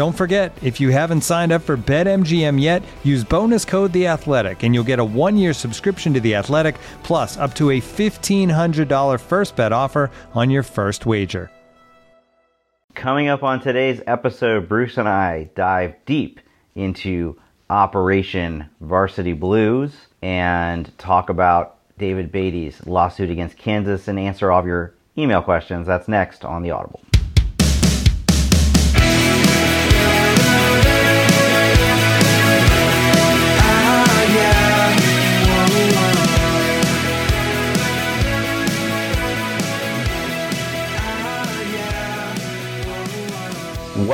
Don't forget, if you haven't signed up for BetMGM yet, use bonus code The Athletic, and you'll get a one-year subscription to The Athletic, plus up to a $1,500 first bet offer on your first wager. Coming up on today's episode, Bruce and I dive deep into Operation Varsity Blues and talk about David Beaty's lawsuit against Kansas and answer all of your email questions. That's next on the Audible.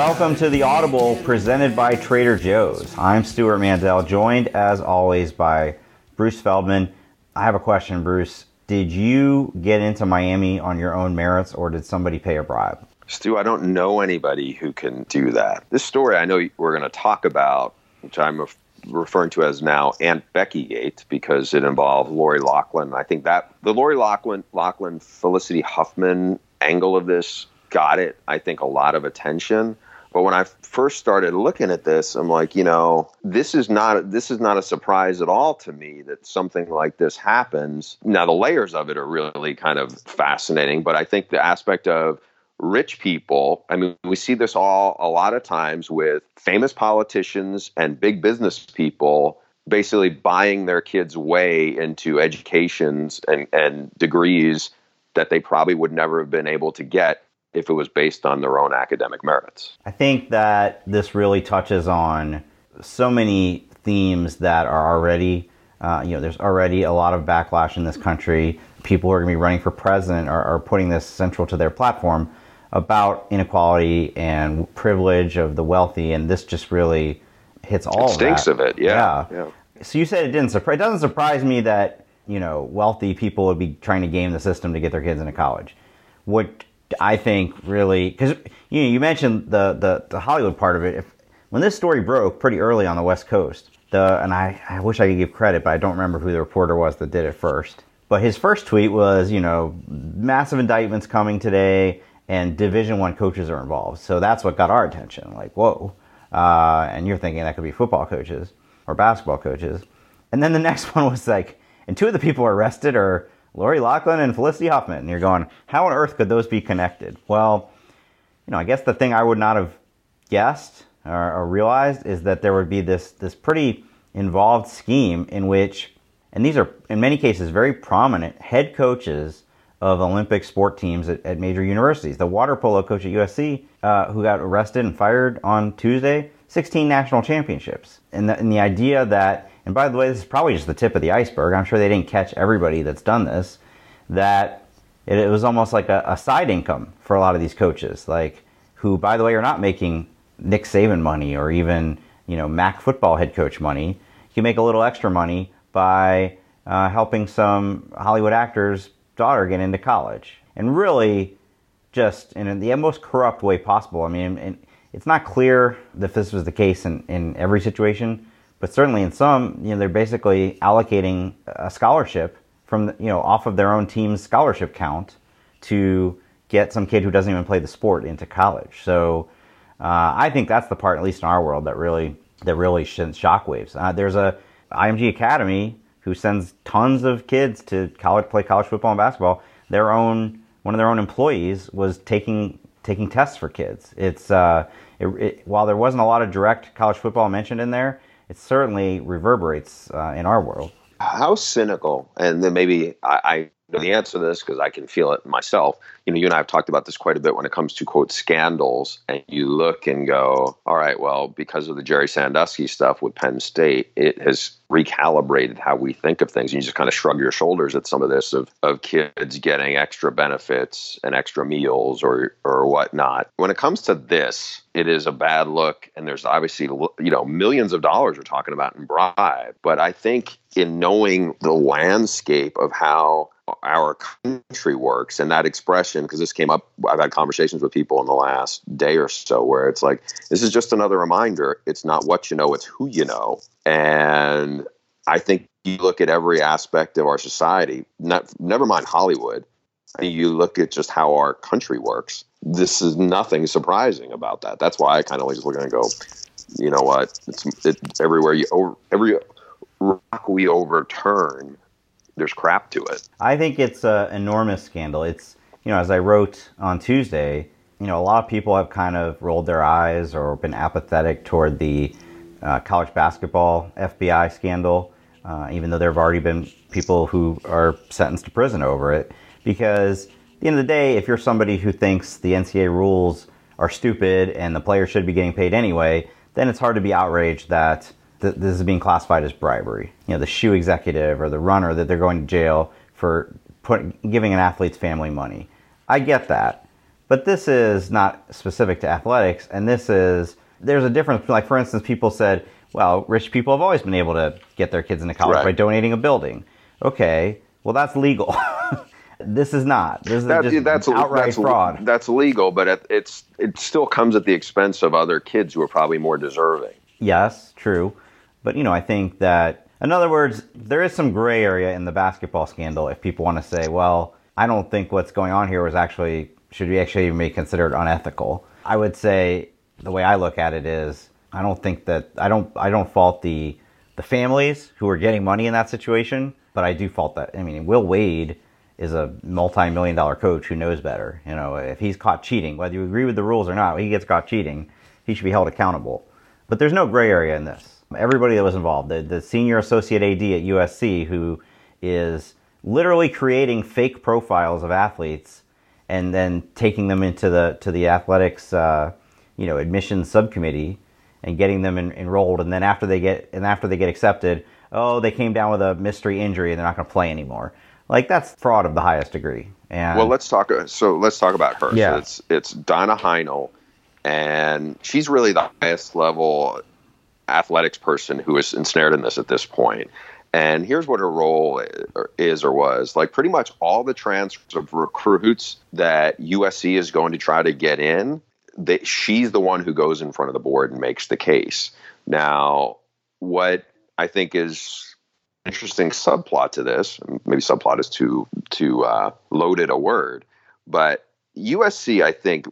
Welcome to the Audible presented by Trader Joe's. I'm Stewart Mandel, joined as always by Bruce Feldman. I have a question, Bruce. Did you get into Miami on your own merits or did somebody pay a bribe? Stu, I don't know anybody who can do that. This story I know we're going to talk about, which I'm referring to as now Aunt Becky Gate because it involved Lori Loughlin. I think that the Lori Loughlin, Loughlin Felicity Huffman angle of this got it, I think, a lot of attention. But when I first started looking at this, I'm like, you know, this is not this is not a surprise at all to me that something like this happens. Now the layers of it are really kind of fascinating, but I think the aspect of rich people, I mean, we see this all a lot of times with famous politicians and big business people basically buying their kids way into educations and, and degrees that they probably would never have been able to get if it was based on their own academic merits. I think that this really touches on so many themes that are already, uh, you know, there's already a lot of backlash in this country. People who are going to be running for president are, are putting this central to their platform about inequality and privilege of the wealthy, and this just really hits all. It stinks of, of it, yeah. yeah. yeah. So you said it didn't surprise. It doesn't surprise me that you know wealthy people would be trying to game the system to get their kids into college. What I think really because you know you mentioned the, the the Hollywood part of it. If when this story broke pretty early on the West Coast, the and I, I wish I could give credit, but I don't remember who the reporter was that did it first. But his first tweet was, you know, massive indictments coming today, and Division One coaches are involved. So that's what got our attention. Like, whoa! Uh, and you're thinking that could be football coaches or basketball coaches. And then the next one was like, and two of the people arrested are Lori Loughlin and Felicity Huffman. And you're going, how on earth could those be connected? Well, you know, I guess the thing I would not have guessed or, or realized is that there would be this this pretty involved scheme in which, and these are in many cases very prominent head coaches of Olympic sport teams at, at major universities. The water polo coach at USC, uh, who got arrested and fired on Tuesday, 16 national championships. And the, and the idea that and by the way, this is probably just the tip of the iceberg. I'm sure they didn't catch everybody that's done this. That it, it was almost like a, a, side income for a lot of these coaches, like who, by the way, are not making Nick Saban money or even you know MAC football head coach money. You make a little extra money by uh, helping some Hollywood actor's daughter get into college, and really just in the most corrupt way possible. I mean, it's not clear that this was the case in, in every situation but certainly in some, you know, they're basically allocating a scholarship from, you know, off of their own team's scholarship count to get some kid who doesn't even play the sport into college. So uh, I think that's the part, at least in our world, that really that really sends shockwaves. Uh, there's a IMG Academy who sends tons of kids to college play college football and basketball. Their own one of their own employees was taking taking tests for kids. It's uh, it, it, while there wasn't a lot of direct college football mentioned in there, it certainly reverberates uh, in our world. How cynical, and then maybe I, I know the answer to this because I can feel it myself. You know, you and I have talked about this quite a bit when it comes to quote scandals, and you look and go, all right, well, because of the Jerry Sandusky stuff with Penn State, it has recalibrated how we think of things. And you just kind of shrug your shoulders at some of this of, of kids getting extra benefits and extra meals or or whatnot. When it comes to this, it is a bad look, and there's obviously you know millions of dollars we're talking about in bribe. But I think in knowing the landscape of how our country works. And that expression because this came up i've had conversations with people in the last day or so where it's like this is just another reminder it's not what you know it's who you know. And i think you look at every aspect of our society not never mind hollywood you look at just how our country works this is nothing surprising about that. That's why i kind of just look and go you know what? It's it, everywhere you over every rock we overturn there's crap to it. I think it's an enormous scandal. It's you know, as I wrote on Tuesday, you know, a lot of people have kind of rolled their eyes or been apathetic toward the uh, college basketball FBI scandal, uh, even though there have already been people who are sentenced to prison over it. Because at the end of the day, if you're somebody who thinks the NCAA rules are stupid and the players should be getting paid anyway, then it's hard to be outraged that th- this is being classified as bribery. You know, the shoe executive or the runner that they're going to jail for put, giving an athlete's family money. I get that, but this is not specific to athletics, and this is there's a difference. Like for instance, people said, "Well, rich people have always been able to get their kids into college right. by donating a building." Okay, well that's legal. this is not. This is that, just that's, outright that's, fraud. That's legal, but it, it's it still comes at the expense of other kids who are probably more deserving. Yes, true. But, you know, I think that, in other words, there is some gray area in the basketball scandal if people want to say, well, I don't think what's going on here was actually, should be actually even be considered unethical. I would say the way I look at it is, I don't think that, I don't, I don't fault the, the families who are getting money in that situation, but I do fault that. I mean, Will Wade is a multi-million dollar coach who knows better. You know, if he's caught cheating, whether you agree with the rules or not, he gets caught cheating, he should be held accountable. But there's no gray area in this everybody that was involved. The, the senior associate AD at USC, who is literally creating fake profiles of athletes and then taking them into the to the athletics, uh, you know, admissions subcommittee and getting them in, enrolled. And then after they get and after they get accepted, oh, they came down with a mystery injury and they're not going to play anymore. Like that's fraud of the highest degree. And well, let's talk. So let's talk about her. Yeah. So it's it's Donna Heinel, and she's really the highest level athletics person who is ensnared in this at this point. And here's what her role is or was like pretty much all the transfers of recruits that USC is going to try to get in, they, she's the one who goes in front of the board and makes the case. Now, what I think is interesting subplot to this, maybe subplot is too too uh, loaded a word, but USC, I think,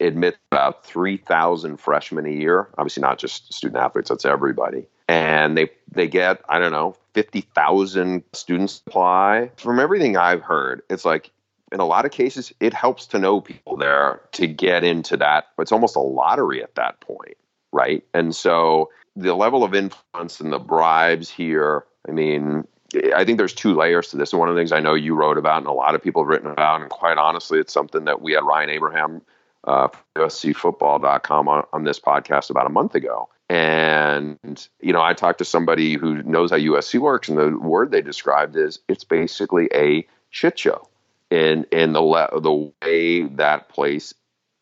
admit about 3,000 freshmen a year. Obviously, not just student athletes, that's everybody. And they, they get, I don't know, 50,000 students apply. From everything I've heard, it's like in a lot of cases, it helps to know people there to get into that. It's almost a lottery at that point, right? And so the level of influence and the bribes here, I mean, I think there's two layers to this. And one of the things I know you wrote about and a lot of people have written about, and quite honestly, it's something that we had Ryan Abraham uh, USCFootball.com on, on this podcast about a month ago. And, you know, I talked to somebody who knows how USC works, and the word they described is it's basically a shit show in, in the, le- the way that place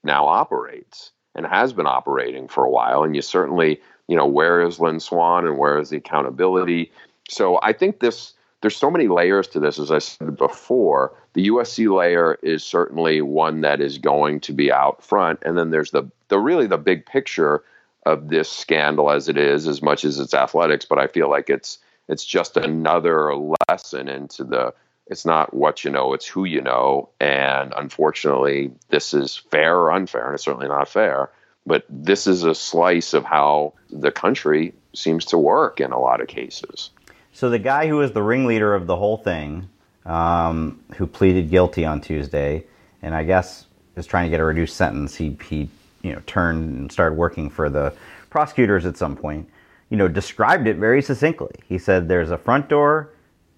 now operates and has been operating for a while. And you certainly, you know, where is Lynn Swann and where is the accountability? So I think this there's so many layers to this, as I said before. The USC layer is certainly one that is going to be out front, and then there's the the really the big picture of this scandal as it is, as much as it's athletics. But I feel like it's it's just another lesson into the it's not what you know, it's who you know. And unfortunately, this is fair or unfair, and it's certainly not fair. But this is a slice of how the country seems to work in a lot of cases. So the guy who was the ringleader of the whole thing, um, who pleaded guilty on Tuesday, and I guess is trying to get a reduced sentence. He he you know turned and started working for the prosecutors at some point. You know, described it very succinctly. He said there's a front door,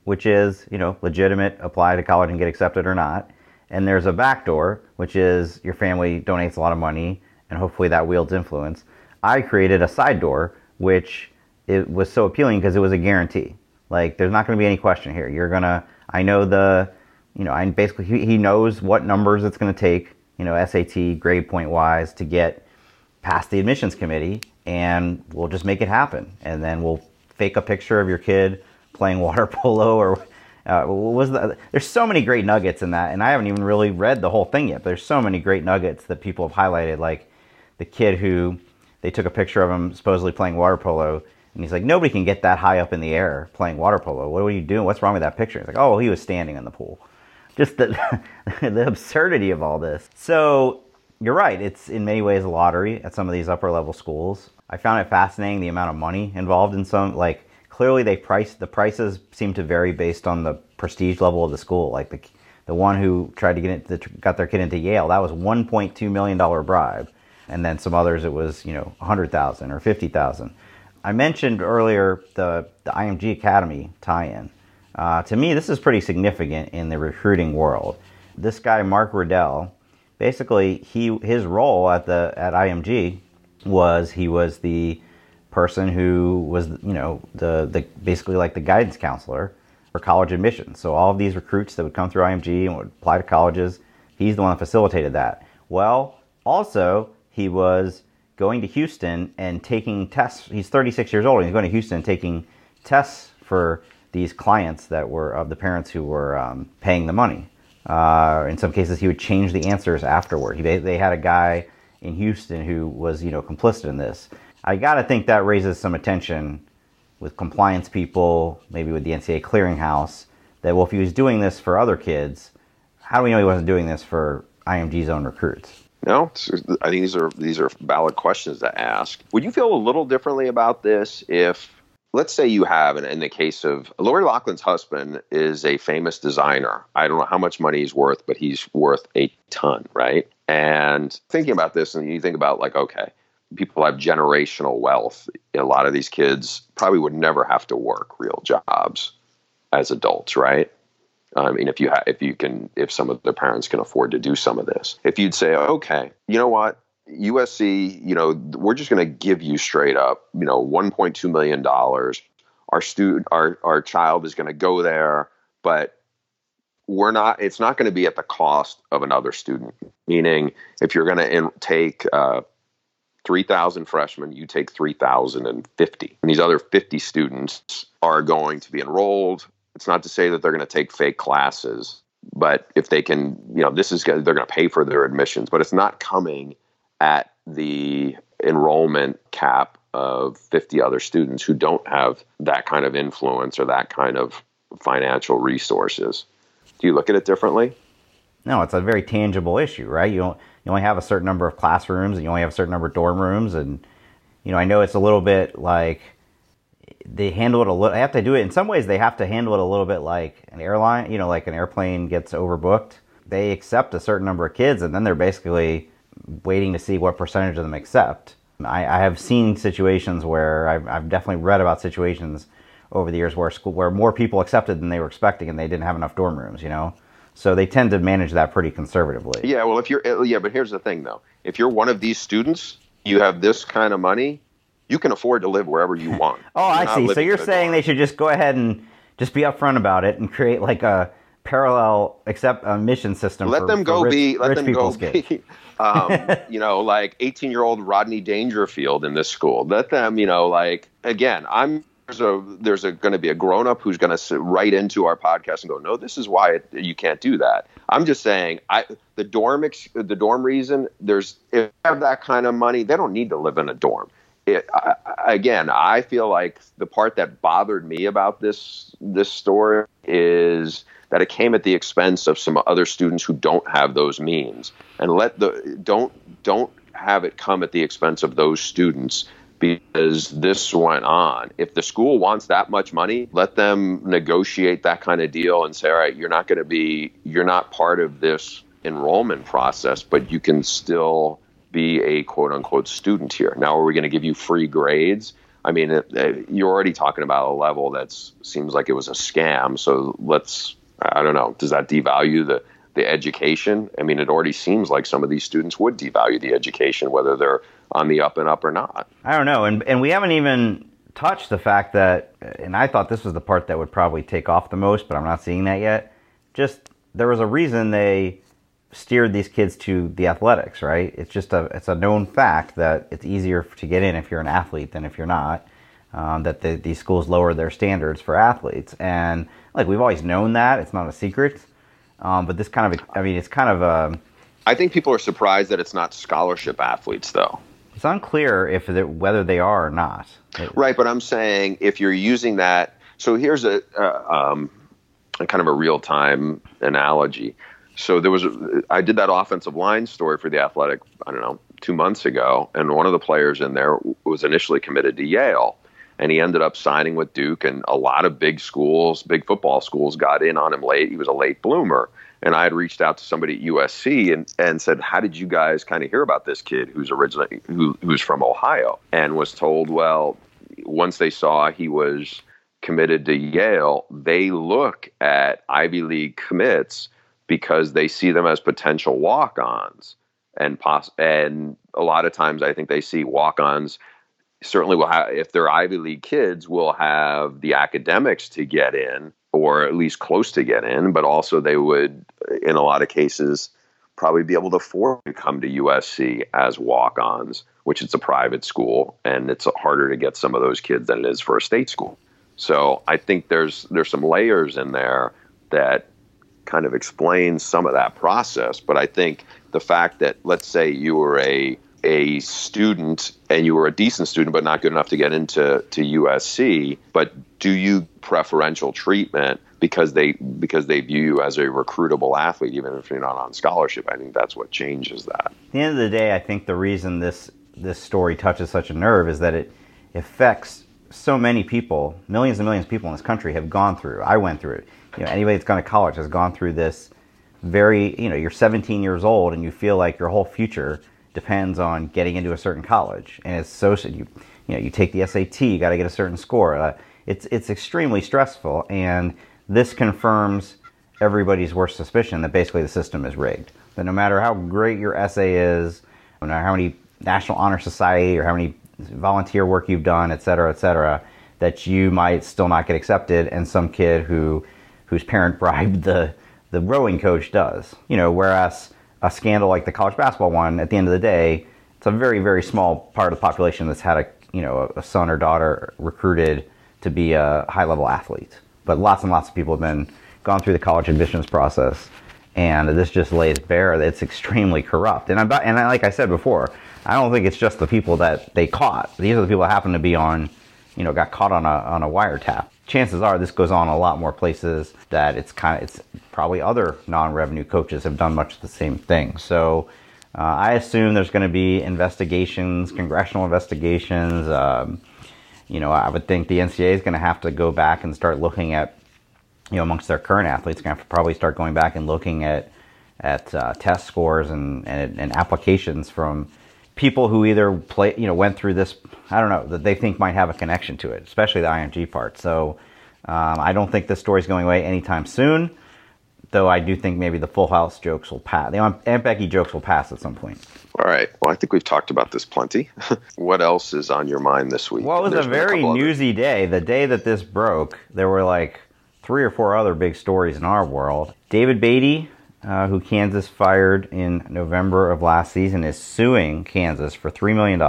which is you know legitimate, apply to college and get accepted or not, and there's a back door, which is your family donates a lot of money and hopefully that wields influence. I created a side door, which it was so appealing because it was a guarantee. Like there's not going to be any question here. You're gonna. I know the you know, and basically he, he knows what numbers it's going to take, you know, SAT grade point wise to get past the admissions committee, and we'll just make it happen. And then we'll fake a picture of your kid playing water polo or uh, was the, there's so many great nuggets in that, and I haven't even really read the whole thing yet. But there's so many great nuggets that people have highlighted, like the kid who they took a picture of him supposedly playing water polo, and he's like, nobody can get that high up in the air playing water polo. What are you doing? What's wrong with that picture? He's like, oh, he was standing in the pool just the, the absurdity of all this. So you're right. It's in many ways a lottery at some of these upper level schools. I found it fascinating the amount of money involved in some. Like clearly, they price the prices seem to vary based on the prestige level of the school. Like the the one who tried to get it, got their kid into Yale, that was 1.2 million dollar bribe, and then some others it was you know 100,000 or 50,000. I mentioned earlier the the IMG Academy tie-in. Uh, to me, this is pretty significant in the recruiting world. This guy, Mark Riddell, basically he his role at the at IMG was he was the person who was you know the the basically like the guidance counselor for college admissions. So all of these recruits that would come through IMG and would apply to colleges, he's the one that facilitated that. Well, also he was going to Houston and taking tests. He's 36 years old and he's going to Houston and taking tests for these clients that were of the parents who were um, paying the money. Uh, in some cases, he would change the answers afterward. He, they had a guy in Houston who was, you know, complicit in this. I got to think that raises some attention with compliance people, maybe with the NCAA clearinghouse. That well, if he was doing this for other kids, how do we know he wasn't doing this for IMG's own recruits? No, I think these are these are valid questions to ask. Would you feel a little differently about this if let's say you have, and in the case of Lori Loughlin's husband is a famous designer. I don't know how much money he's worth, but he's worth a ton, right? And thinking about this, and you think about like, okay, people have generational wealth. A lot of these kids probably would never have to work real jobs as adults, right? I mean, if you ha- if you can, if some of their parents can afford to do some of this, if you'd say, okay, you know what, USC, you know, we're just going to give you straight up, you know, 1.2 million dollars. Our student, our our child is going to go there, but we're not. It's not going to be at the cost of another student. Meaning, if you're going to take uh, 3,000 freshmen, you take 3,050, and these other 50 students are going to be enrolled. It's not to say that they're going to take fake classes, but if they can, you know, this is they're going to pay for their admissions, but it's not coming at the enrollment cap of 50 other students who don't have that kind of influence or that kind of financial resources. Do you look at it differently? No, it's a very tangible issue, right? You don't you only have a certain number of classrooms and you only have a certain number of dorm rooms and you know, I know it's a little bit like they handle it a little they have to do it in some ways they have to handle it a little bit like an airline, you know, like an airplane gets overbooked. They accept a certain number of kids and then they're basically waiting to see what percentage of them accept. I, I have seen situations where I've, I've, definitely read about situations over the years where school where more people accepted than they were expecting, and they didn't have enough dorm rooms. You know, so they tend to manage that pretty conservatively. Yeah, well, if you're yeah, but here's the thing though: if you're one of these students, you have this kind of money, you can afford to live wherever you want. oh, I see. So you're saying they should just go ahead and just be upfront about it and create like a parallel except a mission system. Let for, them go rich, be. Let them go be. Um, you know, like 18 year old Rodney Dangerfield in this school. Let them, you know, like again, I'm there's a there's a going to be a grown up who's going to sit right into our podcast and go, no, this is why it, you can't do that. I'm just saying, I the dorm ex, the dorm reason there's if you have that kind of money, they don't need to live in a dorm. It, I, again, I feel like the part that bothered me about this this story is that it came at the expense of some other students who don't have those means and let the don't don't have it come at the expense of those students because this went on. If the school wants that much money, let them negotiate that kind of deal and say, all right, you're not going to be, you're not part of this enrollment process, but you can still be a quote unquote student here. Now, are we going to give you free grades? I mean, it, it, you're already talking about a level that seems like it was a scam. So let's, I don't know, does that devalue the, the education? I mean, it already seems like some of these students would devalue the education, whether they're on the up and up or not. I don't know. And, and we haven't even touched the fact that, and I thought this was the part that would probably take off the most, but I'm not seeing that yet. Just there was a reason they steered these kids to the athletics, right? It's just a it's a known fact that it's easier to get in if you're an athlete than if you're not. Um, that the, these schools lower their standards for athletes, and like we've always known that it's not a secret. Um, but this kind of I mean it's kind of a. I think people are surprised that it's not scholarship athletes though. It's unclear if whether they are or not. Right, but I'm saying if you're using that. So here's a, uh, um, a kind of a real time analogy so there was a, I did that offensive line story for the Athletic. I don't know two months ago, and one of the players in there was initially committed to Yale, and he ended up signing with Duke, and a lot of big schools, big football schools, got in on him late. He was a late bloomer, and I had reached out to somebody at USC and, and said, "How did you guys kind of hear about this kid who's originally who, who's from Ohio?" And was told, "Well, once they saw he was." committed to Yale, they look at Ivy League commits because they see them as potential walk-ons. And and a lot of times I think they see walk-ons certainly will have if they're Ivy League kids will have the academics to get in or at least close to get in but also they would in a lot of cases probably be able to afford to come to USC as walk-ons which it's a private school and it's harder to get some of those kids than it is for a state school. So I think there's there's some layers in there that kind of explains some of that process. But I think the fact that, let's say, you were a a student and you were a decent student but not good enough to get into to USC, but do you preferential treatment because they because they view you as a recruitable athlete even if you're not on scholarship? I think that's what changes that. At the end of the day, I think the reason this this story touches such a nerve is that it affects so many people, millions and millions of people in this country have gone through. I went through it you know, anybody that's gone to college has gone through this very, you know, you're 17 years old and you feel like your whole future depends on getting into a certain college. And it's so, you, you know, you take the SAT, you got to get a certain score. Uh, it's, it's extremely stressful. And this confirms everybody's worst suspicion that basically the system is rigged. That no matter how great your essay is, no matter how many National Honor Society or how many volunteer work you've done, et cetera, et cetera, that you might still not get accepted. And some kid who whose parent bribed the the rowing coach does. You know, whereas a scandal like the college basketball one, at the end of the day, it's a very very small part of the population that's had a you know a son or daughter recruited to be a high level athlete. But lots and lots of people have been gone through the college admissions process, and this just lays bare that it's extremely corrupt. And I about and I, like I said before, I don't think it's just the people that they caught. These are the people that happen to be on, you know, got caught on a on a wiretap chances are this goes on a lot more places that it's kind of it's probably other non-revenue coaches have done much the same thing. So uh, i assume there's going to be investigations congressional investigations um, you know i would think the ncaa is going to have to go back and start looking at you know amongst their current athletes going to have to probably start going back and looking at at uh, test scores and, and, and applications from people who either play, you know, went through this, I don't know, that they think might have a connection to it, especially the IMG part. So um, I don't think this story's going away anytime soon, though I do think maybe the Full House jokes will pass. The Aunt Becky jokes will pass at some point. All right. Well, I think we've talked about this plenty. what else is on your mind this week? Well, it was a very a newsy day. The day that this broke, there were like three or four other big stories in our world. David Beaty, uh, who Kansas fired in November of last season, is suing Kansas for $3 million,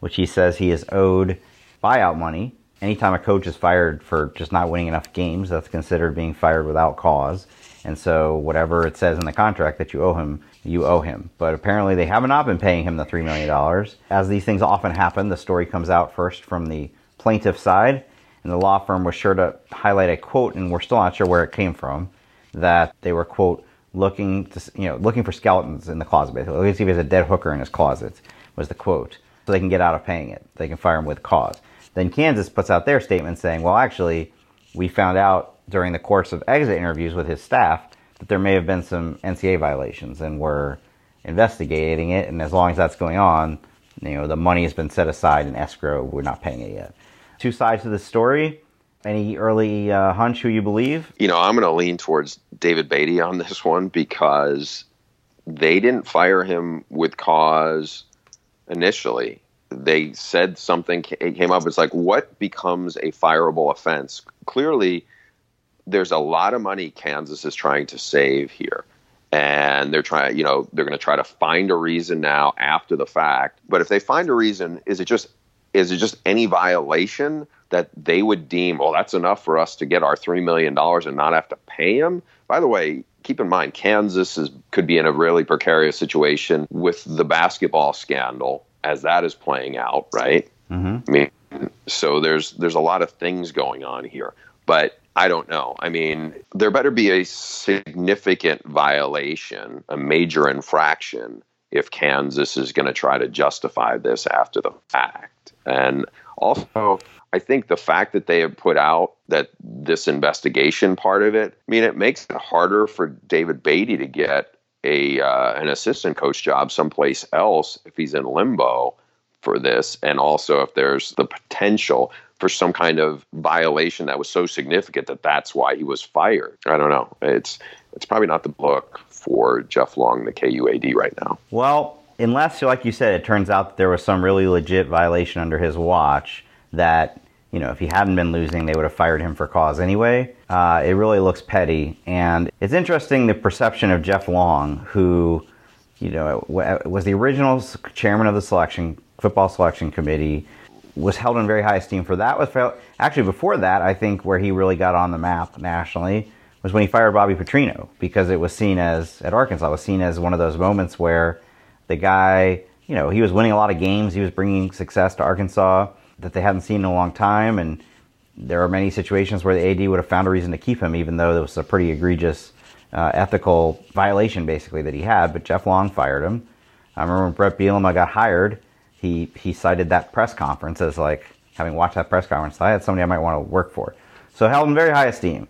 which he says he is owed buyout money. Anytime a coach is fired for just not winning enough games, that's considered being fired without cause. And so, whatever it says in the contract that you owe him, you owe him. But apparently, they have not been paying him the $3 million. As these things often happen, the story comes out first from the plaintiff side, and the law firm was sure to highlight a quote, and we're still not sure where it came from, that they were, quote, looking to, you know, looking for skeletons in the closet. Basically, let's see if he has a dead hooker in his closet. Was the quote so they can get out of paying it. They can fire him with cause. Then Kansas puts out their statement saying, well, actually, we found out during the course of exit interviews with his staff that there may have been some NCAA violations, and we're investigating it. And as long as that's going on, you know, the money has been set aside in escrow. We're not paying it yet. Two sides to the story. Any early uh, hunch who you believe? You know, I'm going to lean towards David Beaty on this one because they didn't fire him with cause initially. They said something came up. It's like, what becomes a fireable offense? Clearly, there's a lot of money Kansas is trying to save here. And they're trying, you know, they're going to try to find a reason now after the fact. But if they find a reason, is it just is it just any violation that they would deem, well, that's enough for us to get our $3 million and not have to pay him? By the way, keep in mind, Kansas is, could be in a really precarious situation with the basketball scandal as that is playing out, right? Mm-hmm. I mean, so there's there's a lot of things going on here, but I don't know. I mean, there better be a significant violation, a major infraction, if Kansas is going to try to justify this after the fact. And also, I think the fact that they have put out that this investigation part of it, I mean, it makes it harder for David Beaty to get a uh, an assistant coach job someplace else if he's in limbo for this, and also if there's the potential for some kind of violation that was so significant that that's why he was fired. I don't know. It's it's probably not the book for Jeff Long, the KUAD, right now. Well, unless, like you said, it turns out that there was some really legit violation under his watch that, you know, if he hadn't been losing, they would have fired him for cause anyway. Uh, it really looks petty. And it's interesting the perception of Jeff Long, who, you know, was the original chairman of the selection, football selection committee, was held in very high esteem for that. Was actually before that, I think, where he really got on the map nationally was when he fired Bobby Petrino because it was seen as at Arkansas was seen as one of those moments where the guy, you know, he was winning a lot of games. He was bringing success to Arkansas that they hadn't seen in a long time. And there are many situations where the AD would have found a reason to keep him, even though there was a pretty egregious uh, ethical violation, basically, that he had. But Jeff Long fired him. I remember when Bret Bielema got hired, he, he cited that press conference as like, having watched that press conference, I had somebody I might want to work for. So held in very high esteem.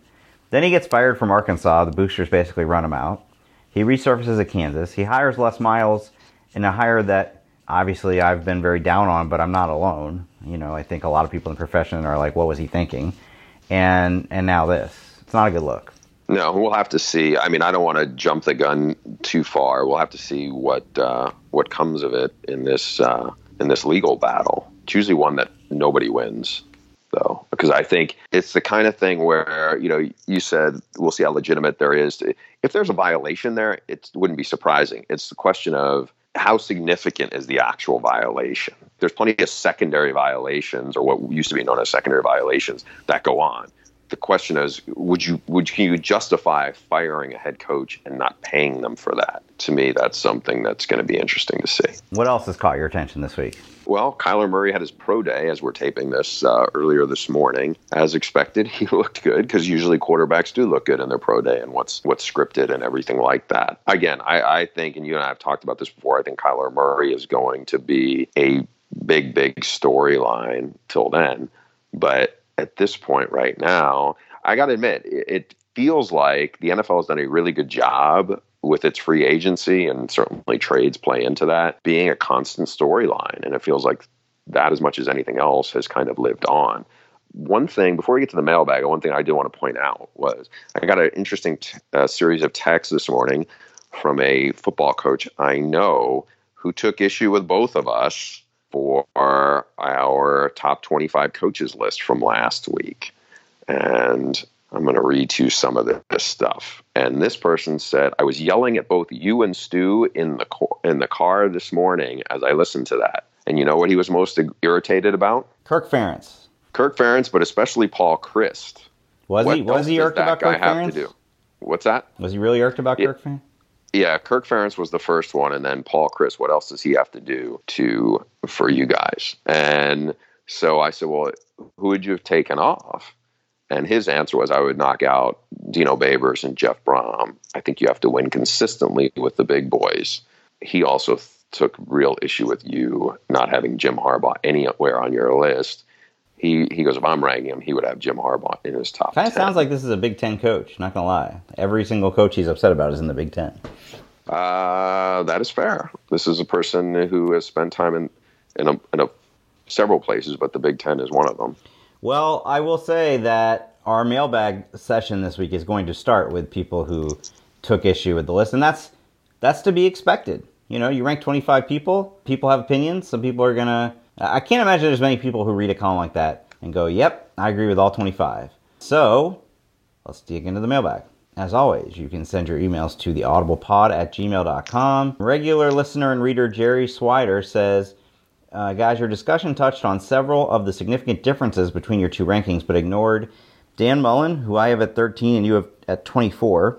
Then he gets fired from Arkansas. The boosters basically run him out. He resurfaces at Kansas. He hires Les Miles in a hire that obviously I've been very down on, but I'm not alone. You know, I think a lot of people in the profession are like, "What was he thinking?" And and now this. It's not a good look. No, we'll have to see. I mean, I don't want to jump the gun too far. We'll have to see what uh, what comes of it in this uh, in this legal battle. It's usually one that nobody wins, though, because I think it's the kind of thing where you know you said we'll see how legitimate there is. If there's a violation there, it wouldn't be surprising. It's the question of how significant is the actual violation? There's plenty of secondary violations, or what used to be known as secondary violations, that go on. The question is, would you would can you justify firing a head coach and not paying them for that? To me, that's something that's going to be interesting to see. What else has caught your attention this week? Well, Kyler Murray had his pro day as we're taping this uh, earlier this morning. As expected, he looked good because usually quarterbacks do look good in their pro day and what's what's scripted and everything like that. Again, I, I think, and you and I have talked about this before. I think Kyler Murray is going to be a big, big storyline till then. But at this point, right now, I got to admit, it, feels like the NFL has done a really good job with its free agency and certainly trades play into that being a constant storyline. And it feels like that, as much as anything else, has kind of lived on. One thing before we get to the mailbag, one thing I did want to point out was I got an interesting t- uh, series of texts this morning from a football coach I know who took issue with both of us for our top 25 coaches list from last week. And I'm going to read you some of this stuff. And this person said, "I was yelling at both you and Stu in the in the car this morning as I listened to that. And you know what he was most irritated about? Kirk Ferentz. Kirk Ferentz, but especially Paul Chryst. Was what he? Was he irked about Kirk Ferentz? What's that? Was he really irked about. Kirk Ferentz? Yeah, Kirk Ferentz was the first one, and then Paul Chryst. What else does he have to do to for you guys? And so I said, well, who would you have taken off? And his answer was, I would knock out Dino Babers and Jeff Brohm. I think you have to win consistently with the big boys. He also th- took real issue with you not having Jim Harbaugh anywhere on your list. He he goes, if I'm ranking him, he would have Jim Harbaugh in his top. Kind of sounds like this is a Big Ten coach. Not gonna lie, every single coach he's upset about is in the Big Ten. Uh, that is fair. This is a person who has spent time in in, a, in a, several places, but the Big Ten is one of them. Well, I will say that our mailbag session this week is going to start with people who took issue with the list, and that's that's to be expected. You know, you rank 25 people, people have opinions. Some people are gonna. I can't imagine there's many people who read a column like that and go, "Yep, I agree with all 25." So, let's dig into the mailbag. As always, you can send your emails to theaudiblepod at gmail.com. Regular listener and reader Jerry Swider says, uh, guys, your discussion touched on several of the significant differences between your two rankings, but ignored Dan Mullen, who I have at 13 and you have at 24,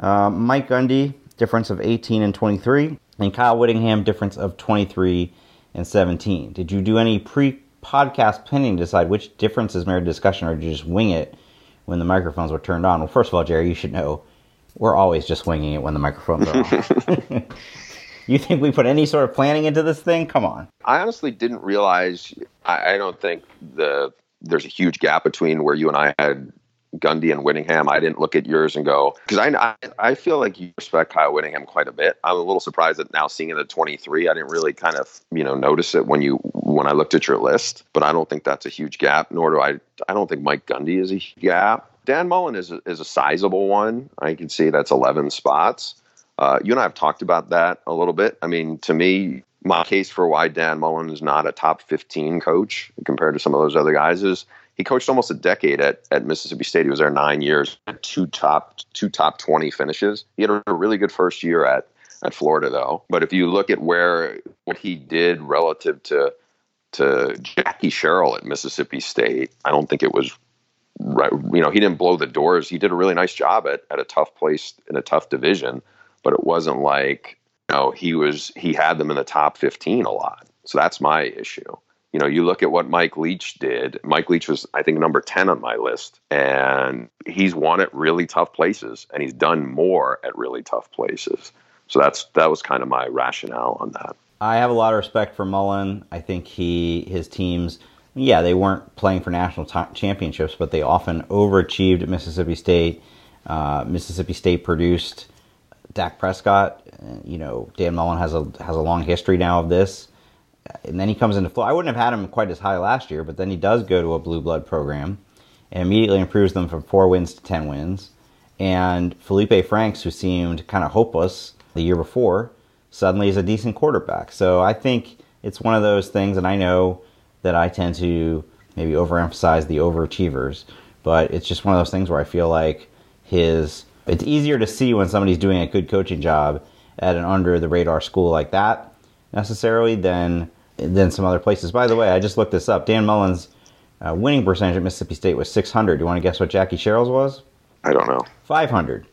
uh, Mike Gundy, difference of 18 and 23, and Kyle Whittingham, difference of 23 and 17. Did you do any pre podcast planning to decide which differences merit discussion, or did you just wing it when the microphones were turned on? Well, first of all, Jerry, you should know we're always just winging it when the microphones are on. you think we put any sort of planning into this thing? Come on. I honestly didn't realize. I, I don't think the there's a huge gap between where you and I had Gundy and Whittingham. I didn't look at yours and go because I, I feel like you respect Kyle Whittingham quite a bit. I'm a little surprised that now seeing it at 23, I didn't really kind of you know notice it when you when I looked at your list. But I don't think that's a huge gap. Nor do I. I don't think Mike Gundy is a gap. Dan Mullen is a, is a sizable one. I can see that's 11 spots. Uh, you and I have talked about that a little bit. I mean, to me, my case for why Dan Mullen is not a top 15 coach compared to some of those other guys is he coached almost a decade at, at Mississippi State. He was there nine years, two top two top 20 finishes. He had a really good first year at at Florida, though. But if you look at where what he did relative to to Jackie Sherrill at Mississippi State, I don't think it was right. You know, he didn't blow the doors. He did a really nice job at at a tough place in a tough division but it wasn't like you know he was he had them in the top 15 a lot so that's my issue you know you look at what mike leach did mike leach was i think number 10 on my list and he's won at really tough places and he's done more at really tough places so that's that was kind of my rationale on that I have a lot of respect for Mullen. I think he his teams, yeah, they weren't playing for national t- championships, but they often overachieved at Mississippi State. Uh, Mississippi State produced Dak Prescott. You know, Dan Mullen has a has a long history now of this, and then he comes into flow. I wouldn't have had him quite as high last year, but then he does go to a blue blood program and immediately improves them from four wins to ten wins. And Feleipe Franks, who seemed kind of hopeless the year before, suddenly is a decent quarterback. So I think it's one of those things, and I know that I tend to maybe overemphasize the overachievers, but it's just one of those things where I feel like his it's easier to see when somebody's doing a good coaching job at an under the radar school like that necessarily than than some other places. By the way, I just looked this up. Dan Mullen's uh, winning percentage at Mississippi State was 600. Do you want to guess what Jackie Sherrill's was? i don't know 500.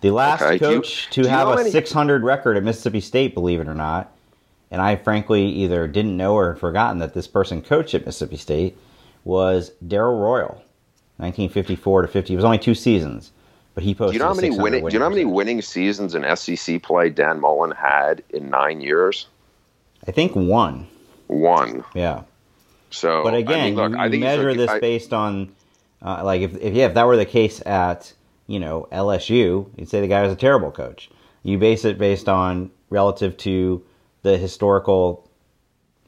The last Okay, do you- coach to have a any- 600 record at Mississippi State, believe it or not, and I frankly either didn't know or had forgotten that this person coached at Mississippi State, was Darrell Royal, 1954 to 50. It was only two seasons, but he posted. do you know how many 600 winning do you know how many winning seasons in sec play dan mullen had in nine years I think one. one Yeah. so But again, I mean, look, you, I measure a- this I- based on, uh, like, if, if yeah, if that were the case at you know LSU, you'd say the guy was a terrible coach. You base it based on relative to the historical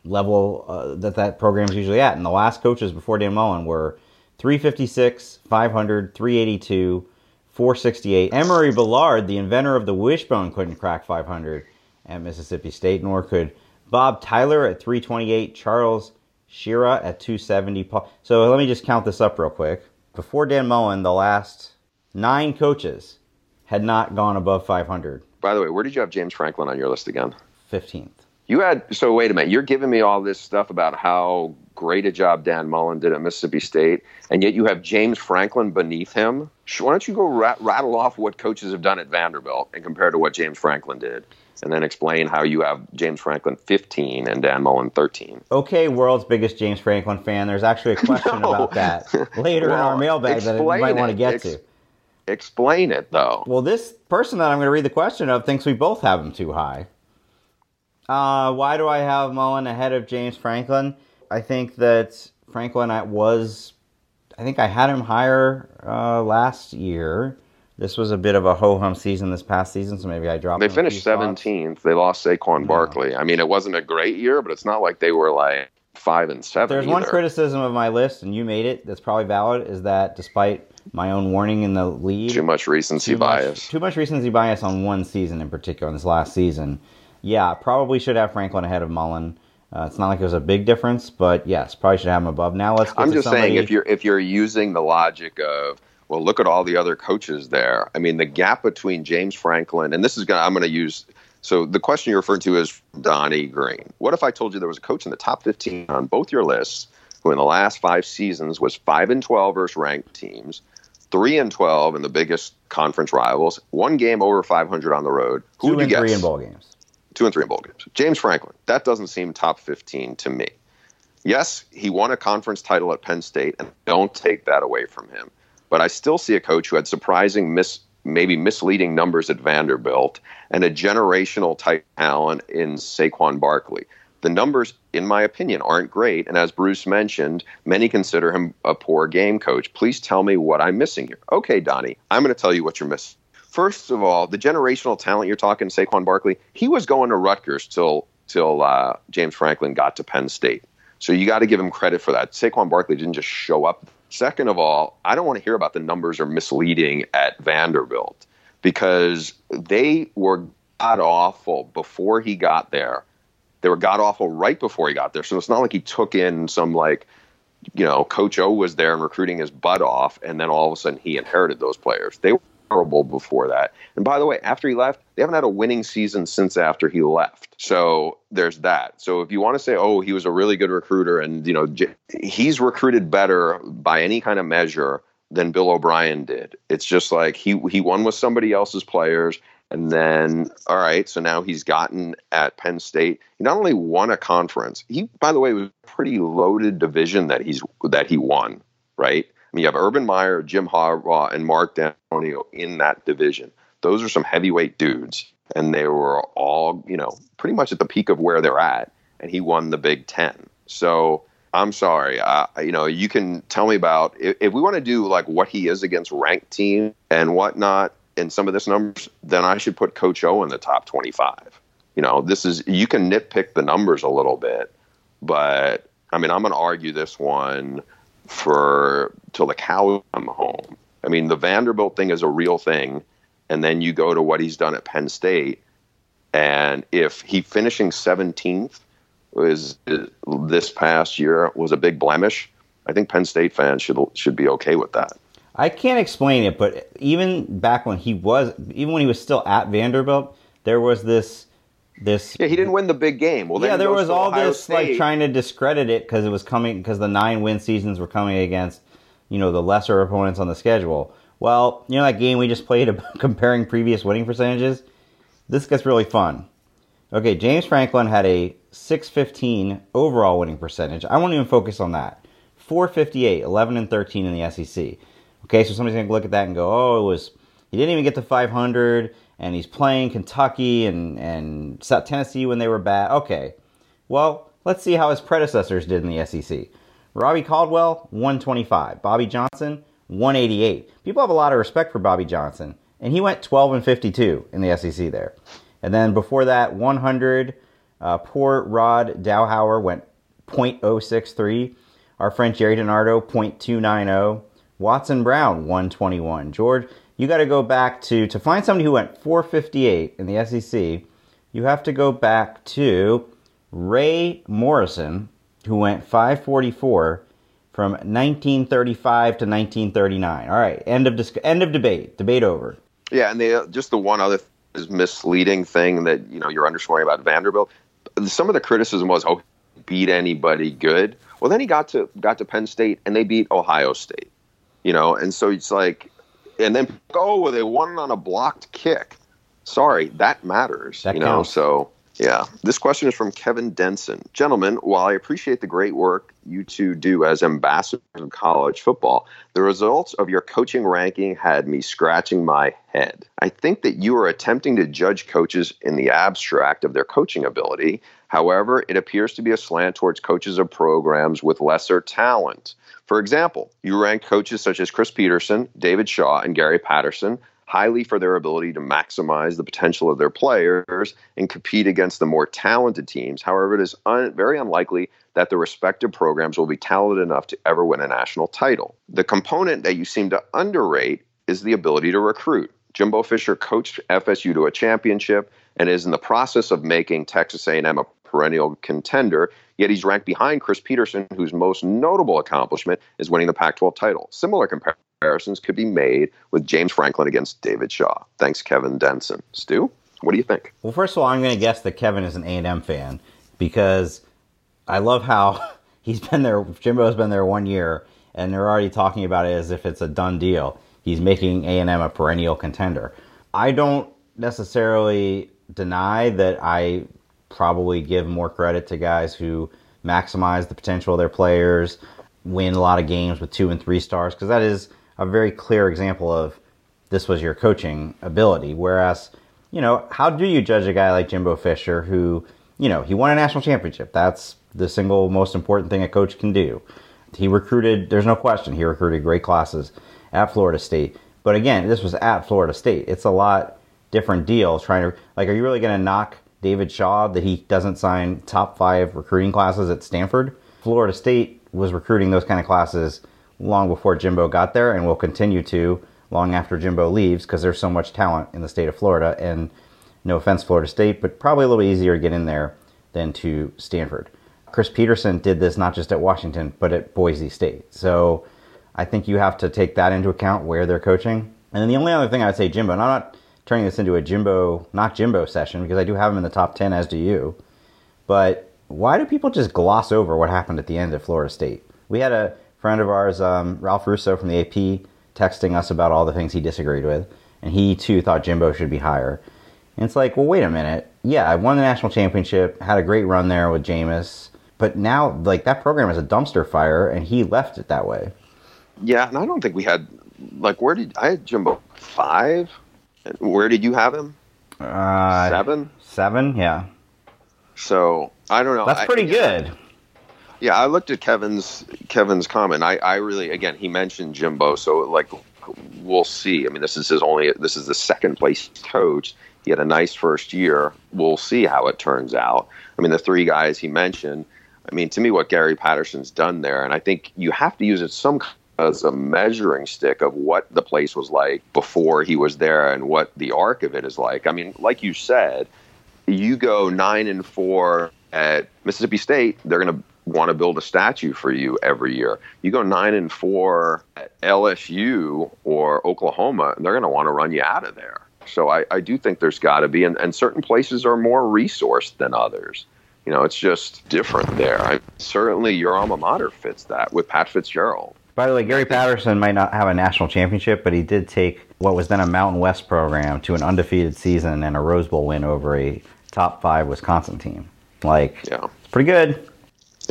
level uh, that that program's usually at. And the last coaches before Dan Mullen were 356, 500, 382, 468. Emory Bellard, the inventor of the wishbone, couldn't crack 500 at Mississippi State, nor could Bob Tyler at 328, Charles Shira at 270. Paul- So let me just count this up real quick. Before Dan Mullen, the last nine coaches had not gone above 500. by the way where did you have james franklin on your list again 15th. You had so wait a minute. You're giving me all this stuff about how great a job Dan Mullen did at Mississippi State, and yet you have James Franklin beneath him. Why don't you go rat- rattle off what coaches have done at Vanderbilt and compare to what James Franklin did, and then explain how you have James Franklin 15 and Dan Mullen 13. Okay, world's biggest James Franklin fan. There's actually a question No. about that later in our mailbag that you might want to get Ex- to. Explain it though. Well, this person that I'm going to read the question of thinks we both have him too high. Uh, why do I have Mullen ahead of James Franklin? I think that Franklin I was, I think I had him higher uh, last year. This was a bit of a ho hum season this past season, so maybe I dropped. They finished seventeenth. They lost Saquon yeah. Barkley. I mean, it wasn't a great year, but it's not like they were like five and seven. There's either. one criticism of my list, and you made it. That's probably valid. Is that despite my own warning in the lead, too much recency too bias. Much, too much recency bias on one season in particular, on this last season. Yeah, probably should have Franklin ahead of Mullen. Uh, it's not like it was a big difference, but yes, probably should have him above. Now let's. I'm just somebody... saying if you're if you're using the logic of well, look at all the other coaches there. I mean, the gap between James Franklin and this is going. to I'm going to use. So the question you're referring to is Donnie Green. What if I told you there was a coach in the top 15 on both your lists who, in the last five seasons, was five and 12 versus ranked teams, three and 12 in the biggest conference rivals, one game over 500 on the road? Who Two would you and guess? Three in bowl games. Two and three in bowl games. James Franklin. That doesn't seem top 15 to me. Yes, he won a conference title at Penn State, and don't take that away from him. But I still see a coach who had surprising, maybe misleading numbers at Vanderbilt and a generational type talent in Saquon Barkley. The numbers, in my opinion, aren't great. And as Bruce mentioned, many consider him a poor game coach. Please tell me what I'm missing here. Okay, Donnie, I'm going to tell you what you're missing. First of all, the generational talent you're talking, Saquon Barkley, he was going to Rutgers till till uh, James Franklin got to Penn State. So you got to give him credit for that. Saquon Barkley didn't just show up Second of all, I don't want to hear about the numbers are misleading at Vanderbilt because they were god awful before he got there. They were god awful right before he got there. So it's not like he took in some like, you know, Coach O was there and recruiting his butt off, and then all of a sudden he inherited those players. They were terrible before that. And by the way, after he left, they haven't had a winning season since after he left. So there's that. So if you want to say, oh, he was a really good recruiter, and you know, he's recruited better by any kind of measure than Bill O'Brien did. It's just like he he won with somebody else's players. And then, all right, so now he's gotten at Penn State. He not only won a conference, he, by the way, was a pretty loaded division that he's that he won, right? Mean, you have Urban Meyer, Jim Harbaugh, and Mark Dantonio in that division. Those are some heavyweight dudes, and they were all, you know, pretty much at the peak of where they're at. And he won the Big Ten. So I'm sorry. You know, you can tell me about if, if we want to do like what he is against ranked team and whatnot and some of this numbers, then I should put Coach O in the top 25. You know, this is you can nitpick the numbers a little bit, but I mean, I'm going to argue this one for till the cows come home. I mean, the Vanderbilt thing is a real thing, and then you go to what he's done at Penn State, and if he finishing 17th was this past year was a big blemish, I think Penn State fans should should be okay with that. I can't explain it, but even back when he was, even when he was still at Vanderbilt, there was this this yeah he didn't win the big game. Well yeah there was all Ohio this State. like trying to discredit it because it was coming because the nine win seasons were coming against you know the lesser opponents on the schedule. Well you know that game we just played comparing previous winning percentages? This gets really fun. Okay james franklin had a 615 overall winning percentage. I won't even focus on that. 458 11 and 13 in the sec okay so somebody's gonna look at that and go oh it was he didn't even get to 500 and he's playing Kentucky and, and South Tennessee when they were bad. Okay, well, let's see how his predecessors did in the SEC. Robbie Caldwell, 125. Bobby Johnson, 188. People have a lot of respect for Bobby Johnson, and he went 12 and 52 in the SEC there. And then before that, 100. Uh, poor Rod Dowhower went 0.063. Our friend Gerry DiNardo, 0.290. Watson Brown, 121. George you got to go back to to find somebody who went 458 in the SEC. You have to go back to Ray Morrison, who went 544 from 1935 to 1939. All right, end of dis- end of debate. Debate over. Yeah, and the, just the one other is misleading thing that you know you're underscoring about Vanderbilt. Some of the criticism was, oh, beat anybody good. Well, then he got to got to Penn State and they beat Ohio State. You know, and so it's like and then oh, they won on a blocked kick. Sorry, that matters. That you counts. know, so yeah. This question is from Kevin Denson. Gentlemen, while I appreciate the great work you two do as ambassadors of college football, the results of your coaching ranking had me scratching my head. I think that you are attempting to judge coaches in the abstract of their coaching ability However, it appears to be a slant towards coaches of programs with lesser talent. For example, you rank coaches such as Chris Petersen, David Shaw, and Gary Patterson highly for their ability to maximize the potential of their players and compete against the more talented teams. However, it is un- very unlikely that the respective programs will be talented enough to ever win a national title. The component that you seem to underrate is the ability to recruit. Jimbo Fisher coached FSU to a championship and is in the process of making Texas A&M a perennial contender. Yet he's ranked behind Chris Petersen, whose most notable accomplishment is winning the Pac-12 title. Similar comparisons could be made with James Franklin against David Shaw. Thanks, Kevin Denson. Stu, what do you think? Well, first of all, I'm going to guess that Kevin is an A&M fan because I love how he's been there. Jimbo's been there one year, and they're already talking about it as if it's a done deal. He's making A&M a perennial contender. I don't necessarily deny that I probably give more credit to guys who maximize the potential of their players, win a lot of games with two and three stars, because that is a very clear example of this was your coaching ability. Whereas, you know, how do you judge a guy like Jimbo Fisher who, you know, he won a national championship? That's the single most important thing a coach can do. He recruited, there's no question, he recruited great classes at Florida State. But again, this was at Florida State. It's a lot different deal trying to, like, are you really going to knock David Shaw that he doesn't sign top five recruiting classes at Stanford. Florida State was recruiting those kind of classes long before Jimbo got there and will continue to long after Jimbo leaves because there's so much talent in the state of Florida. And no offense, Florida State, but probably a little easier to get in there than to Stanford. Chris Petersen did this not just at Washington, but at Boise State. So I think you have to take that into account where they're coaching. And then the only other thing I would say, Jimbo, and I'm not turning this into a Jimbo, not Jimbo session because I do have him in the top 10, as do you. But why do people just gloss over what happened at the end at Florida State? We had a friend of ours, um, Ralph Russo from the AP, texting us about all the things he disagreed with, and he too thought Jimbo should be higher. And it's like, well, wait a minute. Yeah, I won the national championship, had a great run there with Jameis, but now like that program is a dumpster fire, and he left it that way. Yeah, and I don't think we had like where did I had Jimbo five? Where did you have him? Uh, seven. Seven, yeah. So I don't know. That's pretty I, good. Yeah, I looked at Kevin's Kevin's comment. I, I really again he mentioned Jimbo, so like we'll see. I mean, this is his only this is the second place coach. He had a nice first year. We'll see how it turns out. I mean, the three guys he mentioned. I mean, to me, what Gary Patterson's done there, and I think you have to use it some as a measuring stick of what the place was like before he was there and what the arc of it is like. I mean, like you said, you go nine and four at Mississippi State, they're going to want to build a statue for you every year. You go nine and four at LSU or Oklahoma, and they're going to want to run you out of there. So I, I do think there's got to be, and, and certain places are more resourced than others. You know, it's just different there. I, certainly, your alma mater fits that with Pat Fitzgerald. By the way, Gary Patterson might not have a national championship, but he did take what was then a Mountain West program to an undefeated season and a Rose Bowl win over a top five Wisconsin team. Like, yeah. it's pretty good.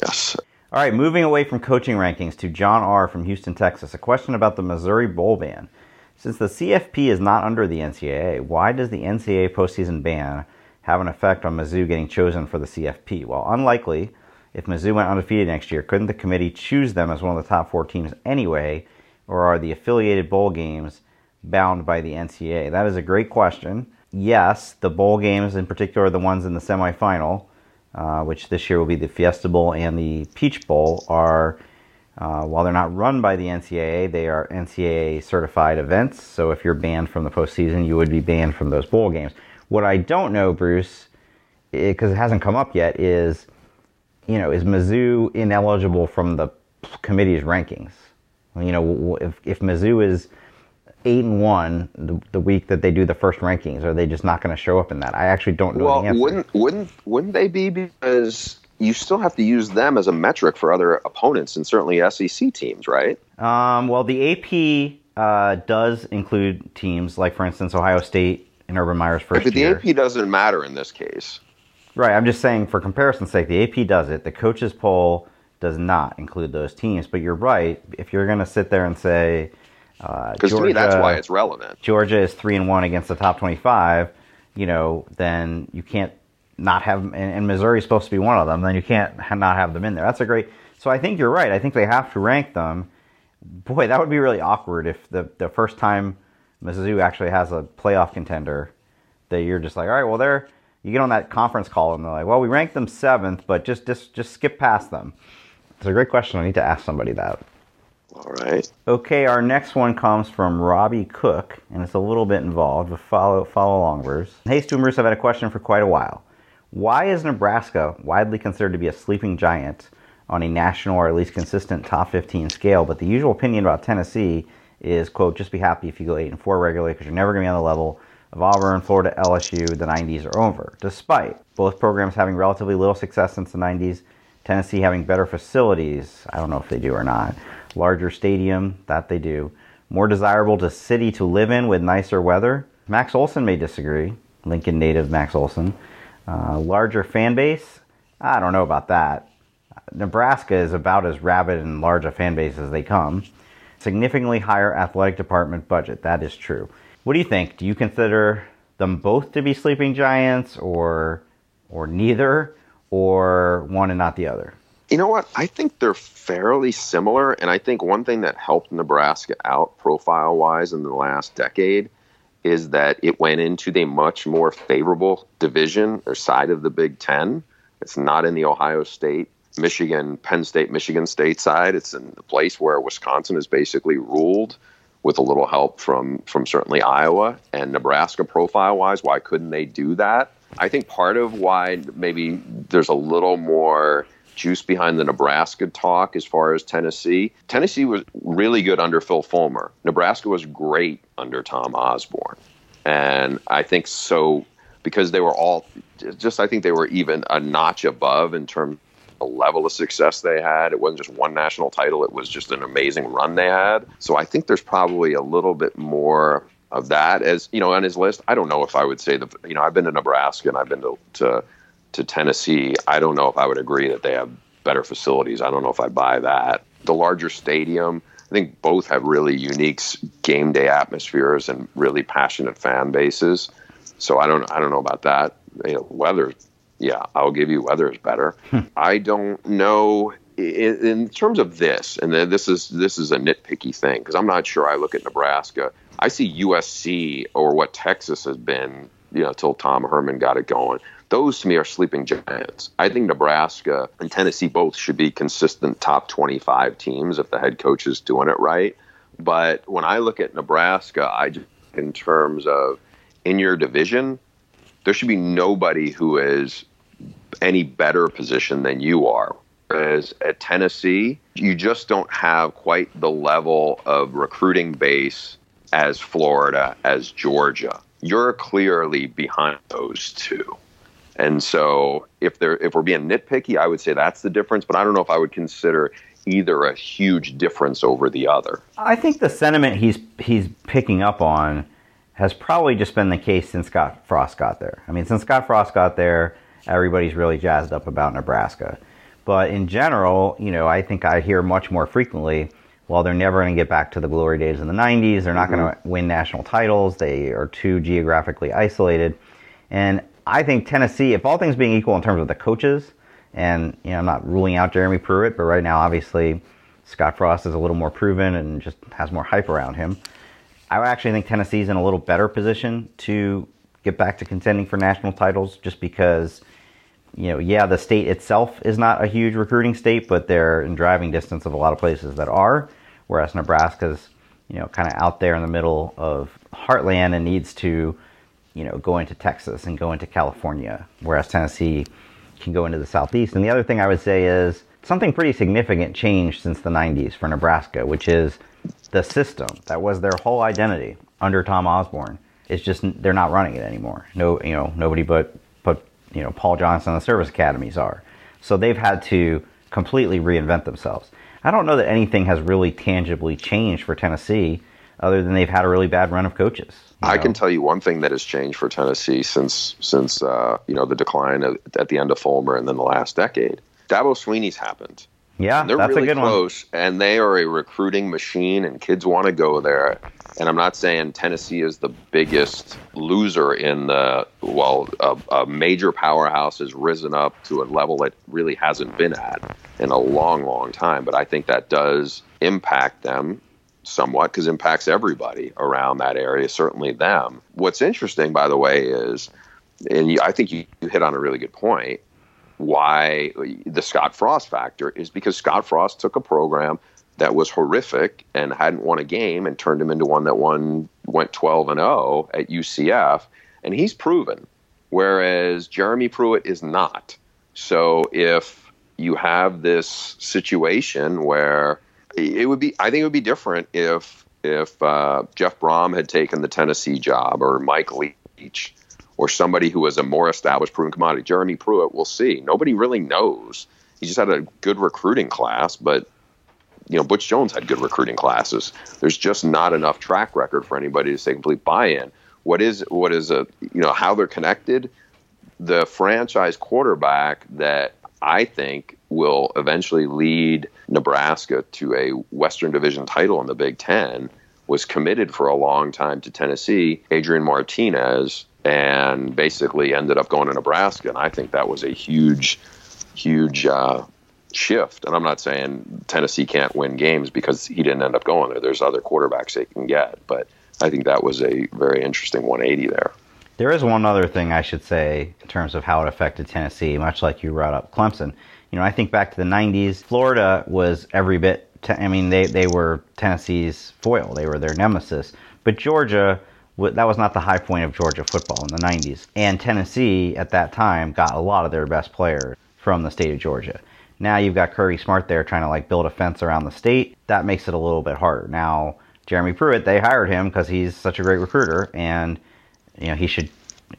Yes. All right, moving away from coaching rankings to John R. from Houston, Texas. A question about the Missouri Bowl ban. Since the CFP is not under the NCAA, why does the NCAA postseason ban have an effect on Mizzou getting chosen for the CFP? Well, unlikely if Mizzou went undefeated next year, couldn't the committee choose them as one of the top four teams anyway, or are the affiliated bowl games bound by the NCAA? That is a great question. Yes, the bowl games, in particular the ones in the semifinal, uh, which this year will be the Fiesta Bowl and the Peach Bowl, are uh, while they're not run by the NCAA, they are NCAA certified events. So if you're banned from the postseason, you would be banned from those bowl games. What I don't know, Bruce, because it, it hasn't come up yet, is you know, is Mizzou ineligible from the committee's rankings? You know, if, if Mizzou is eight and one the, the week that they do the first rankings, are they just not going to show up in that? I actually don't know well, the answer. wouldn't wouldn't wouldn't they be because you still have to use them as a metric for other opponents and certainly SEC teams, right? Um, well, the AP uh, does include teams like, for instance, Ohio State and Urban Meyer's first but year. But the AP doesn't matter in this case. Right. I'm just saying, for comparison's sake, the AP does it. The coaches poll does not include those teams. But you're right. If you're going to sit there and say, because uh, to me that's why it's relevant. Georgia is three and one against the top 25. You know, then you can't not have and, and Missouri's supposed to be one of them, then you can't not have them in there. That's a great. So I think you're right. I think they have to rank them. Boy, that would be really awkward if the the first time Mizzou actually has a playoff contender that you're just like, all right, well they're you get on that conference call and they're like, well, we ranked them seventh, but just just just skip past them. It's a great question. I need to ask somebody that. All right. Okay, our next one comes from Robbie Cook, and it's a little bit involved with follow follow alongers. Hey, Stoomers, I've had a question for quite a while. Why is Nebraska widely considered to be a sleeping giant on a national or at least consistent top 15 scale? But the usual opinion about Tennessee is, quote, just be happy if you go eight and four regularly because you're never going to be on the level of Auburn, Florida, LSU. The 90s are over. Despite both programs having relatively little success since the 90s, Tennessee having better facilities. I don't know if they do or not larger stadium, that they do, more desirable to city to live in with nicer weather. Max Olson may disagree. Lincoln native Max Olson. Uh, larger fan base. I don't know about that. Nebraska is about as rabid and large a fan base as they come. Significantly higher athletic department budget. That is true. What do you think? Do you consider them both to be sleeping giants, or or neither, or one and not the other? You know what? I think they're fairly similar. And I think one thing that helped Nebraska out profile wise in the last decade is that it went into the much more favorable division or side of the Big Ten. It's not in the Ohio State, Michigan, Penn State, Michigan State side. It's in the place where Wisconsin is basically ruled with a little help from from certainly Iowa and Nebraska profile wise. Why couldn't they do that? I think part of why maybe there's a little more juice behind the Nebraska talk as far as Tennessee. Tennessee was really good under Phil Fulmer. Nebraska was great under Tom Osborne. And I think so because they were all just I think they were even a notch above in terms the level of success they had. It wasn't just one national title, it was just an amazing run they had. So I think there's probably a little bit more of that as you know on his list. I don't know if I would say the you know I've been to Nebraska and I've been to, to to Tennessee, I don't know if I would agree that they have better facilities. I don't know if I buy that. The larger stadium, I think both have really unique game day atmospheres and really passionate fan bases. So I don't I don't know about that. You know, weather, yeah, I'll give you weather is better. Hmm. I don't know in, in, terms of this, and this is this is a nitpicky thing because I'm not sure. I look at Nebraska, I see USC or what Texas has been, you know, till Tom Herman got it going those to me are sleeping giants. I think Nebraska and Tennessee both should be consistent top 25 teams if the head coach is doing it right. But when I look at Nebraska, I just, in terms of in your division, there should be nobody who is any better position than you are. Whereas at Tennessee, you just don't have quite the level of recruiting base as Florida, as Georgia. You're clearly behind those two. And so if they're if we're being nitpicky, I would say that's the difference. But I don't know if I would consider either a huge difference over the other. I think the sentiment he's he's picking up on has probably just been the case since Scott Frost got there. I mean, since Scott Frost got there, everybody's really jazzed up about Nebraska. But in general, you know, I think I hear much more frequently, well, they're never going to get back to the glory days in the 90s. They're not mm-hmm. going to win national titles. They are too geographically isolated. And I think Tennessee, if all things being equal in terms of the coaches, and you know, I'm not ruling out Jeremy Pruitt, but right now, obviously, Scott Frost is a little more proven and just has more hype around him. I actually think Tennessee's in a little better position to get back to contending for national titles, just because, you know, yeah, the state itself is not a huge recruiting state, but they're in driving distance of a lot of places that are, whereas Nebraska's, you know, kind of out there in the middle of heartland and needs to you know, go into Texas and go into California, whereas Tennessee can go into the southeast. And the other thing I would say is something pretty significant changed since the 90s for Nebraska, which is the system that was their whole identity under Tom Osborne. is just they're not running it anymore. No, you know, nobody but but you know Paul Johnson and the service academies are. So they've had to completely reinvent themselves. I don't know that anything has really tangibly changed for Tennessee other than they've had a really bad run of coaches. I know? can tell you one thing that has changed for Tennessee since since uh, you know the decline of, at the end of Fulmer and then the last decade. Dabo Swinney's happened, Yeah, And they're that's really a good one. close, and they are a recruiting machine, and kids want to go there. And I'm not saying Tennessee is the biggest loser in the well, a, a major powerhouse has risen up to a level it really hasn't been at in a long, long time. But I think that does impact them somewhat because it impacts everybody around that area, certainly them. What's interesting, by the way, is, and you, I think you hit on a really good point why the Scott Frost factor is because Scott Frost took a program that was horrific and hadn't won a game and turned him into one that won went 12 and 0 at UCF and he's proven whereas Jeremy Pruitt is not. So if you have this situation where it would be I think it would be different if if uh, Jeff Brohm had taken the Tennessee job or Mike Leach or somebody who is a more established proven commodity. Jeremy Pruitt, we'll see. Nobody really knows. He just had a good recruiting class, but you know, Butch Jones had good recruiting classes. There's just not enough track record for anybody to say complete buy-in. What is what is a you know how they're connected? The franchise quarterback that I think will eventually lead Nebraska to a Western Division title in the Big Ten was committed for a long time to Tennessee, Adrian Martinez, and basically ended up going to Nebraska. And I think that was a huge, huge uh, shift. And I'm not saying Tennessee can't win games because he didn't end up going there. There's other quarterbacks they can get, but I think that was a very interesting 180 there. There is one other thing I should say in terms of how it affected Tennessee, much like you brought up Clemson. You know, I think back to the 90s, Florida was every bit, te- I mean, they, they were Tennessee's foil, they were their nemesis. But Georgia, that was not the high point of Georgia football in the 90s. And Tennessee at that time got a lot of their best players from the state of Georgia. Now you've got Kirby Smart there trying to like build a fence around the state. That makes it a little bit harder. Now, Jeremy Pruitt, they hired him because he's such a great recruiter and you know, he should,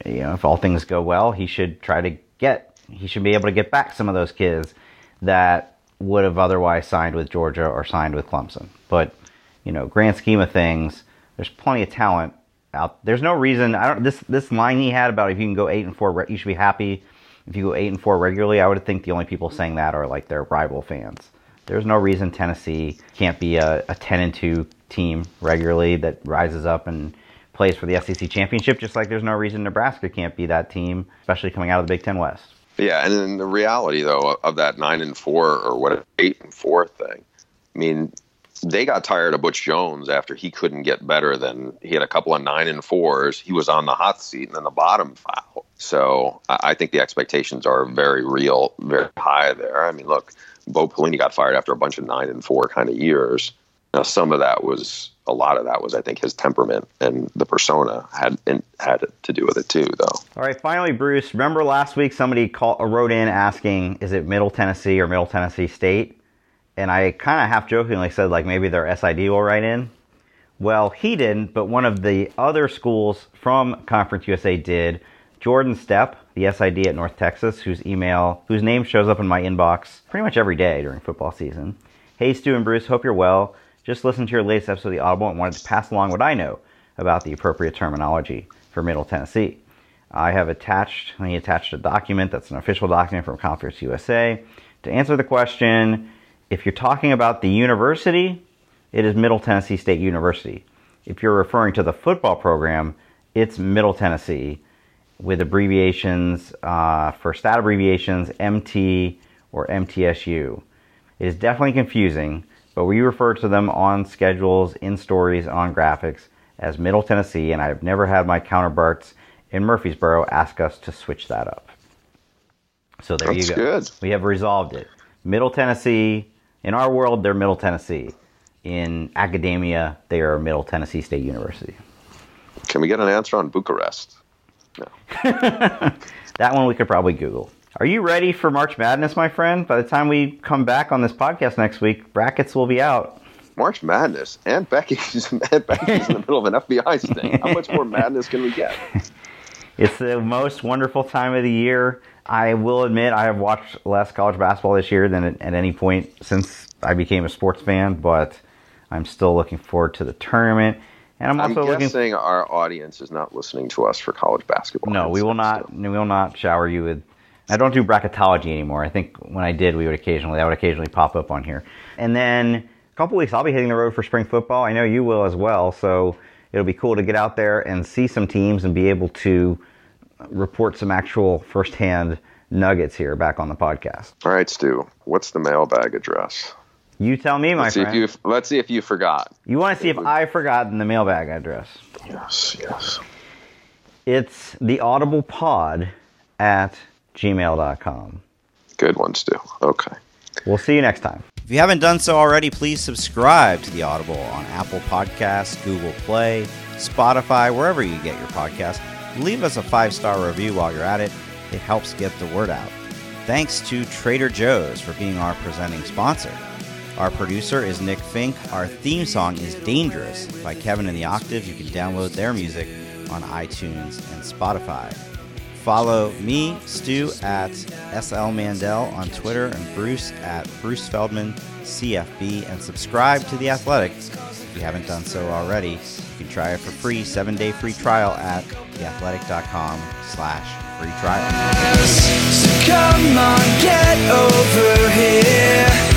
you know, if all things go well, he should try to get, he should be able to get back some of those kids that would have otherwise signed with Georgia or signed with Clemson. But, you know, grand scheme of things, there's plenty of talent out. There's no reason. I don't. This this line he had about if you can go eight and four, you should be happy. If you go eight and four regularly, I would think the only people saying that are like their rival fans. There's no reason Tennessee can't be a, a ten and two team regularly that rises up and plays for the SEC championship, just like there's no reason Nebraska can't be that team, especially coming out of the Big Ten West. Yeah, and then the reality though of that nine and four or what eight and four thing. I mean, they got tired of Butch Jones after he couldn't get better than he had a couple of nine and fours. He was on the hot seat and then the bottom foul. So I think the expectations are very real, very high there. I mean, look, Bo Pelini got fired after a bunch of nine and four kind of years. Now, some of that was a lot of that was, I think, his temperament and the persona had had to do with it too, though. All right, finally, Bruce. Remember last week somebody called, wrote in asking, "Is it Middle Tennessee or Middle Tennessee State?" And I kind of half jokingly said, like maybe their SID will write in. Well, he didn't, but one of the other schools from Conference USA did. Jordan Stepp, the SID at North Texas, whose email, whose name shows up in my inbox pretty much every day during football season. Hey, Stu and Bruce, hope you're well. Just listened to your latest episode of The Audible and wanted to pass along what I know about the appropriate terminology for Middle Tennessee. I have attached, he attached a document that's an official document from Conference USA to answer the question if you're talking about the university, it is Middle Tennessee State University. If you're referring to the football program, it's Middle Tennessee with abbreviations uh, for stat abbreviations MT or MTSU. It is definitely confusing, but we refer to them on schedules, in stories, on graphics as Middle Tennessee, and I've never had my counterparts in Murfreesboro ask us to switch that up. So there That's you go. good. We have resolved it. Middle Tennessee, in our world, they're Middle Tennessee. In academia, they are Middle Tennessee State University. Can we get an answer on Bucharest? That one we could probably Google. Are you ready for March Madness, my friend? By the time we come back on this podcast next week, brackets will be out. March Madness and Becky's and Becky's in the middle of an FBI sting. How much more madness can we get? It's the most wonderful time of the year. I will admit I have watched less college basketball this year than at, at any point since I became a sports fan, but I'm still looking forward to the tournament. And I'm I'm also looking guessing our audience is not listening to us for college basketball. No, we will not. We will not shower you with I don't do bracketology anymore. I think when I did, we would occasionally that would occasionally pop up on here. And then a couple weeks, I'll be hitting the road for spring football. I know you will as well. So it'll be cool to get out there and see some teams and be able to report some actual firsthand nuggets here back on the podcast. All right, Stu. What's the mailbag address? You tell me, my let's see friend. If you, let's see if you forgot. You want to see if I forgotten the mailbag address? Yes, yes. It's the audible pod at gmail.com. Good one, Stu. Okay. We'll see you next time. If you haven't done so already, please subscribe to the Audible on Apple Podcasts, Google Play, Spotify, wherever you get your podcast. Leave us a five star review while you're at it. It helps get the word out. Thanks to Trader Joe's for being our presenting sponsor. Our producer is Nick Fink. Our theme song is Dangerous by Kevin and the Octave. You can download their music on iTunes and Spotify. Follow me, Stu, at SL Mandel on Twitter and Bruce at Bruce Feldman CFB and subscribe to The Athletic if you haven't done so already. You can try it for free, seven-day free trial at theathletic.com slash free trial. So come on, get over here.